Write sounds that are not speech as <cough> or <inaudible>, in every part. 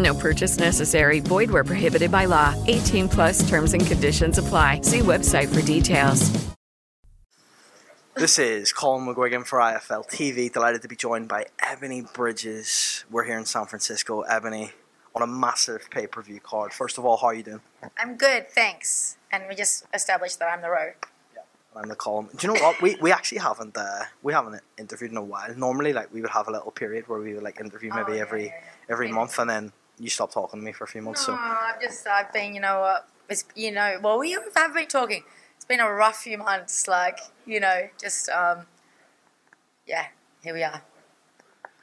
No purchase necessary. Void where prohibited by law. 18 plus terms and conditions apply. See website for details. This is Colin McGuigan for IFL TV. Delighted to be joined by Ebanie Bridges. We're here in San Francisco. Ebony, on a massive pay per view card. First of all, how are you doing? I'm good, thanks. And we just established that I'm the row. I'm the column. Do you know what? We we actually haven't uh, we haven't interviewed in a while. Normally, like we would have a little period where we would like interview maybe Oh, yeah, every yeah, yeah. every Yeah. month, and then you stop talking to me for a few months. No, So I've just I've been, you know, uh, it's you know, well, we have been talking. It's been a rough few months, like you know, just um, yeah, here we are.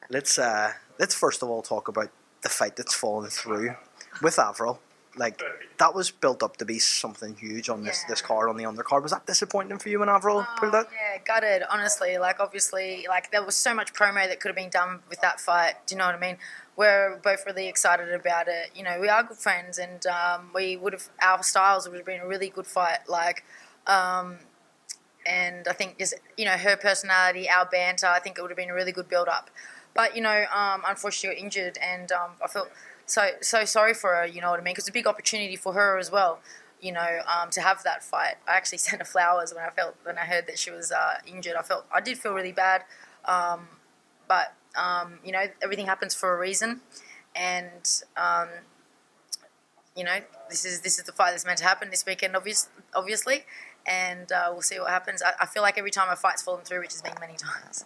let's uh, let's first of all talk about the fight that's fallen through with Avril. Like that was built up to be something huge on this Yeah. this card on the undercard. Was that disappointing for you when Avril pulled out? Yeah, gutted. Honestly, like obviously, like there was so much promo that could have been done with that fight. Do you know what I mean? We're both really excited about it. You know, we are good friends, and um, we would have our styles would have been a really good fight. Like, um, and I think just you know her personality, our banter. I think it would have been a really good build up. But you know, um, unfortunately, she got injured, and um, I felt so so sorry for her. You know what I mean? Because it's a big opportunity for her as well. You know, um, to have that fight. I actually <laughs> sent her flowers when I felt when I heard that she was uh, injured. I felt I did feel really bad, um, but um, you know, everything happens for a reason, and um, you know, this is this is the fight that's meant to happen this weekend, obvious, obviously, and uh, we'll see what happens. I, I feel like every time a fight's fallen through, which has been many <laughs> times,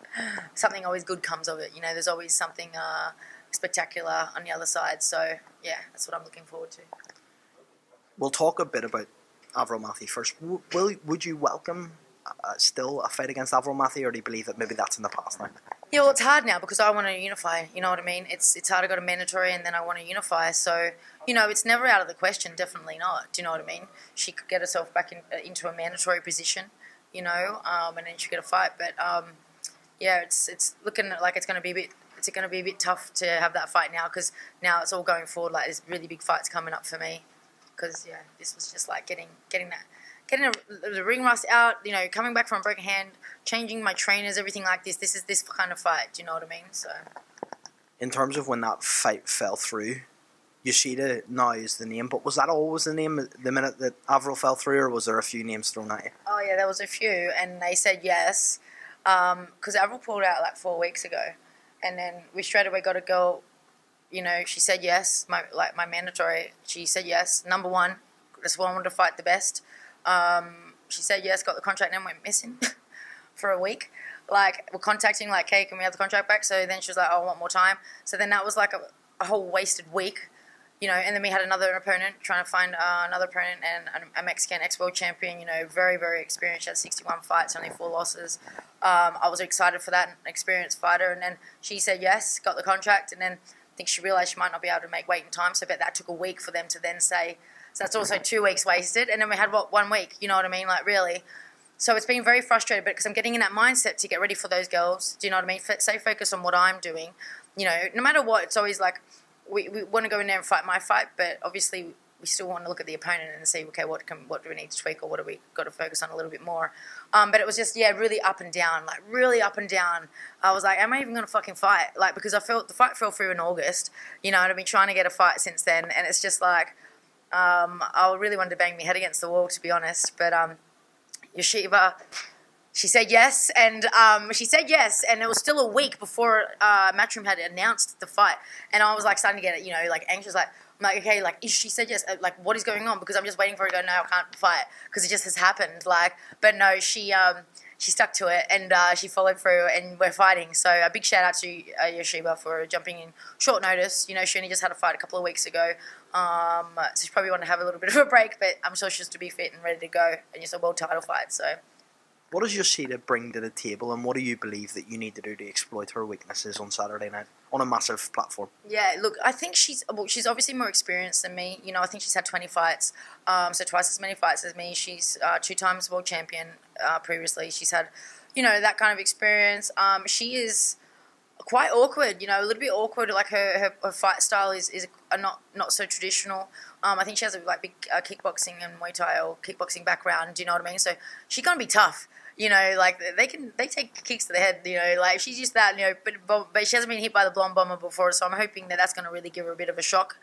something always good comes of it. You know, there's always something uh, spectacular on the other side. So yeah, that's what I'm looking forward to. We'll talk a bit about Avril Mathie first. W- will would you welcome uh, still a fight against Avril Mathie, or do you believe that maybe that's in the past now? Yeah, well, it's hard now because I want to unify. You know what I mean? It's it's hard to go to mandatory and then I want to unify. So you know, it's never out of the question. Definitely not. Do you know what I mean? She could get herself back in, uh, into a mandatory position. You know, um, and then she get a fight. But um, yeah, it's it's looking like it's going to be a bit. It's going to be a bit tough to have that fight now because now it's all going forward. Like there's really big fights coming up for me. Because yeah, this was just like getting getting that getting a, the ring rust out, you know, coming back from a broken hand, changing my trainers, everything like this. This is this kind of fight. Do you know what I mean? So In terms of when that fight fell through, Yoshida now is the name, but was that always the name the minute that Avril fell through, or was there a few names thrown at you? Oh yeah, there was a few, and they said yes, um, because Avril pulled out like four weeks ago, and then we straight away got a girl. You know, she said yes. My like my mandatory. She said yes. Number one, what I wanted to fight the best. Um, she said yes, got the contract, and then went missing <laughs> for a week. Like we're contacting like, hey, can we have the contract back? So then she was like, oh, I want more time. So then that was like a, a whole wasted week you know, and then we had another opponent trying to find uh, another opponent and a- Mexican ex world champion. You know, very very experienced. She had 61 fights, only four losses. Um, I was excited for that, an experienced fighter. And then she said yes, got the contract, and then I think she realized she might not be able to make weight in time. So I bet that took a week for them to then say. So that's also two weeks wasted. And then we had what one week. You know what I mean? Like really. So it's been very frustrating, but because I'm getting in that mindset to get ready for those girls. Do you know what I mean? F- stay focused on what I'm doing. You know, no matter what, it's always like we, we want to go in there and fight my fight, but obviously we still want to look at the opponent and see, okay, what can what do we need to tweak or what do we got to focus on a little bit more. Um, but it was just yeah, really up and down, like really up and down. I was like, am I even going to fucking fight? Like because I felt the fight fell through in August, you know, and I've been trying to get a fight since then, and it's just like um, I really wanted to bang my head against the wall to be honest, but um, Yoshida she said yes, and um, she said yes, and it was still a week before uh, Matchroom had announced the fight, and I was like starting to get you know like anxious, like I'm like okay, like is she said yes, uh, like what is going on? Because I'm just waiting for her to go. No, I can't fight because it just has happened. Like, but no, she um, she stuck to it and uh, she followed through, and we're fighting. So a big shout out to uh, Yoshida for jumping in short notice. You know, she only just had a fight a couple of weeks ago, um, so she probably wanted to have a little bit of a break, but I'm sure she's to be fit and ready to go, and it's a world title fight. So. What does Yoshida bring to the table, and what do you believe that you need to do to exploit her weaknesses on Saturday night on a massive platform? Yeah, look, I think she's well, she's obviously more experienced than me. You know, I think she's had 20 fights, um, so twice as many fights as me. She's uh, two times world champion uh, previously. She's had, you know, that kind of experience. Um, she is quite awkward, you know, a little bit awkward. Like her, her, her fight style is, is not not so traditional. Um, I think she has a like big uh, kickboxing and Muay Thai or kickboxing background. Do you know what I mean? So she's gonna be tough you know, like they can they take kicks to the head, you know, like she's to that, you know, but but she hasn't been hit by the blonde bomber before, so I'm hoping that that's to really give her a bit of a shock,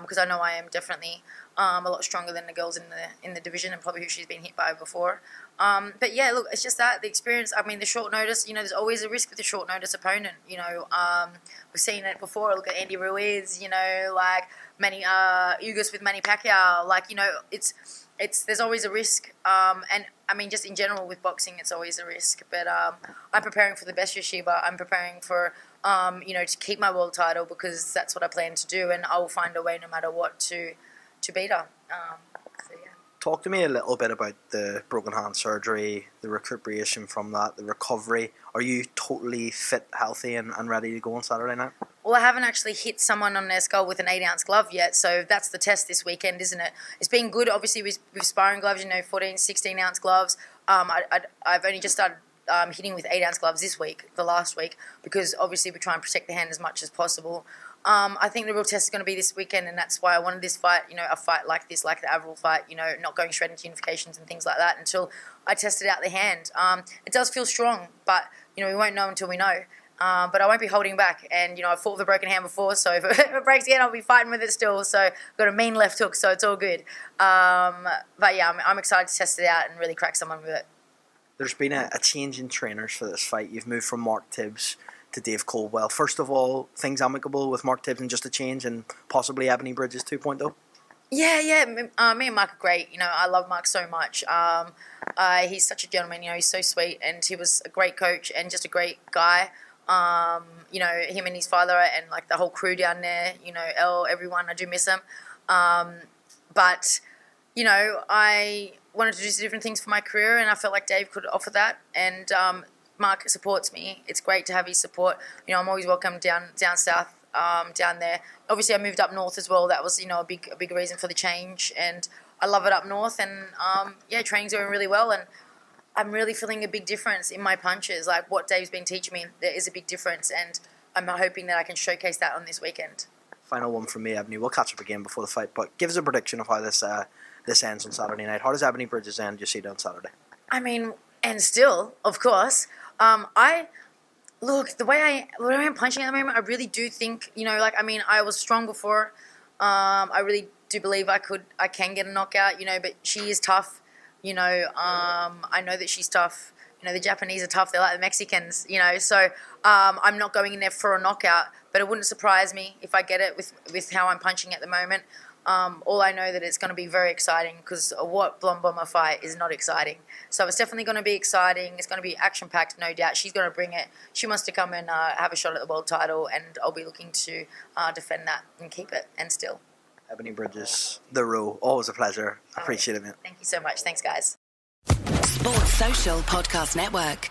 because um, I know I am definitely um, a lot stronger than the girls in the in the division and probably who she's been hit by before. Um, but yeah, look, it's just that the experience. I mean, the short notice. You know, there's always a risk with the short notice opponent. You know, um, we've seen it before. Look at Andy Ruiz. You know, like many uh, Ugas with Manny Pacquiao. Like you know, it's it's there's always a risk. Um, and I mean, just in general with boxing, it's always a risk. But um, I'm preparing for the best Yoshida. I'm preparing for um, you know to keep my world title because that's what I plan to do, and I will find a way no matter what to to beat her. Um, so yeah. Talk to me a little bit about the broken hand surgery, the recuperation from that, the recovery. Are you totally fit, healthy, and, and ready to go on Saturday night? Well, I haven't actually hit someone on their skull with an eight ounce glove yet, so that's the test this weekend, isn't it? It's been good, obviously, with, with sparring gloves, you know, 14, 16 ounce gloves. Um, I, I, have only just started um, hitting with eight ounce gloves this week, the last week, because obviously we try and protect the hand as much as possible. Um, I think the real test is going to be this weekend, and that's why I wanted this fight, you know, a fight like this, like the Avril fight, you know, not going straight into unifications and things like that until I tested out the hand. Um, it does feel strong, but, you know, we won't know until we know. Um, but I won't be holding back. And, you know, I've fought with a broken hand before, so <laughs> if it breaks again, I'll be fighting with it still. So I've got a mean left hook, so it's all good. Um, but yeah, I'm, I'm, excited to test it out and really crack someone with it. There's been a, a, change in trainers for this fight. You've moved from Mark Tibbs to Dave Coldwell. First of all, things amicable with Mark Tibbs and just a change and possibly Ebanie Bridges 2.0? Yeah, yeah. Uh, me and Mark are great. You know, I love Mark so much. Um, uh, he's such a gentleman. You know, he's so sweet, and he was a great coach and just a great guy. Um, you know, him and his father and like the whole crew down there, you know, everyone, I do miss them. Um, but, you know, I wanted to do different things for my career and I felt like Dave could offer that. And um, Mark supports me. It's great to have his support. You know, I'm always welcome down down south, um, down there. Obviously, I moved up north as well. That was, you know, a big, a big reason for the change. And I love it up north. And, um, yeah, training's going really well. And I'm really feeling a big difference in my punches. Like what Dave's been teaching me, there is a big difference, and I'm hoping that I can showcase that on this weekend. Final one from me, Ebanie. We'll catch up again before the fight, but give us a prediction of how this uh, this ends on Saturday night. How does Ebanie Bridges end? You see it on Saturday. I mean, and still, of course, um, I look the way I the way I'm punching at the moment. I really do think you know, like I mean, I was strong before. Um, I really do believe I could, I can get a knockout. You know, but she is tough. You know, um, I know that she's tough. You know, the Japanese are tough. They're like the Mexicans. You know, so um, I'm not going in there for a knockout. But it wouldn't surprise me if I get it with with how I'm punching at the moment. Um, all I know that it's going to be very exciting because what Blonde Bomber fight is not exciting. So it's definitely going to be exciting. It's going to be action packed, no doubt. She's going to bring it. She wants to come and uh, have a shot at the world title, and I'll be looking to uh, defend that and keep it and still. Ebanie Bridges, The Rule. Always a pleasure. Appreciate it. Thank you so much. Thanks, guys. Sports Social Podcast Network.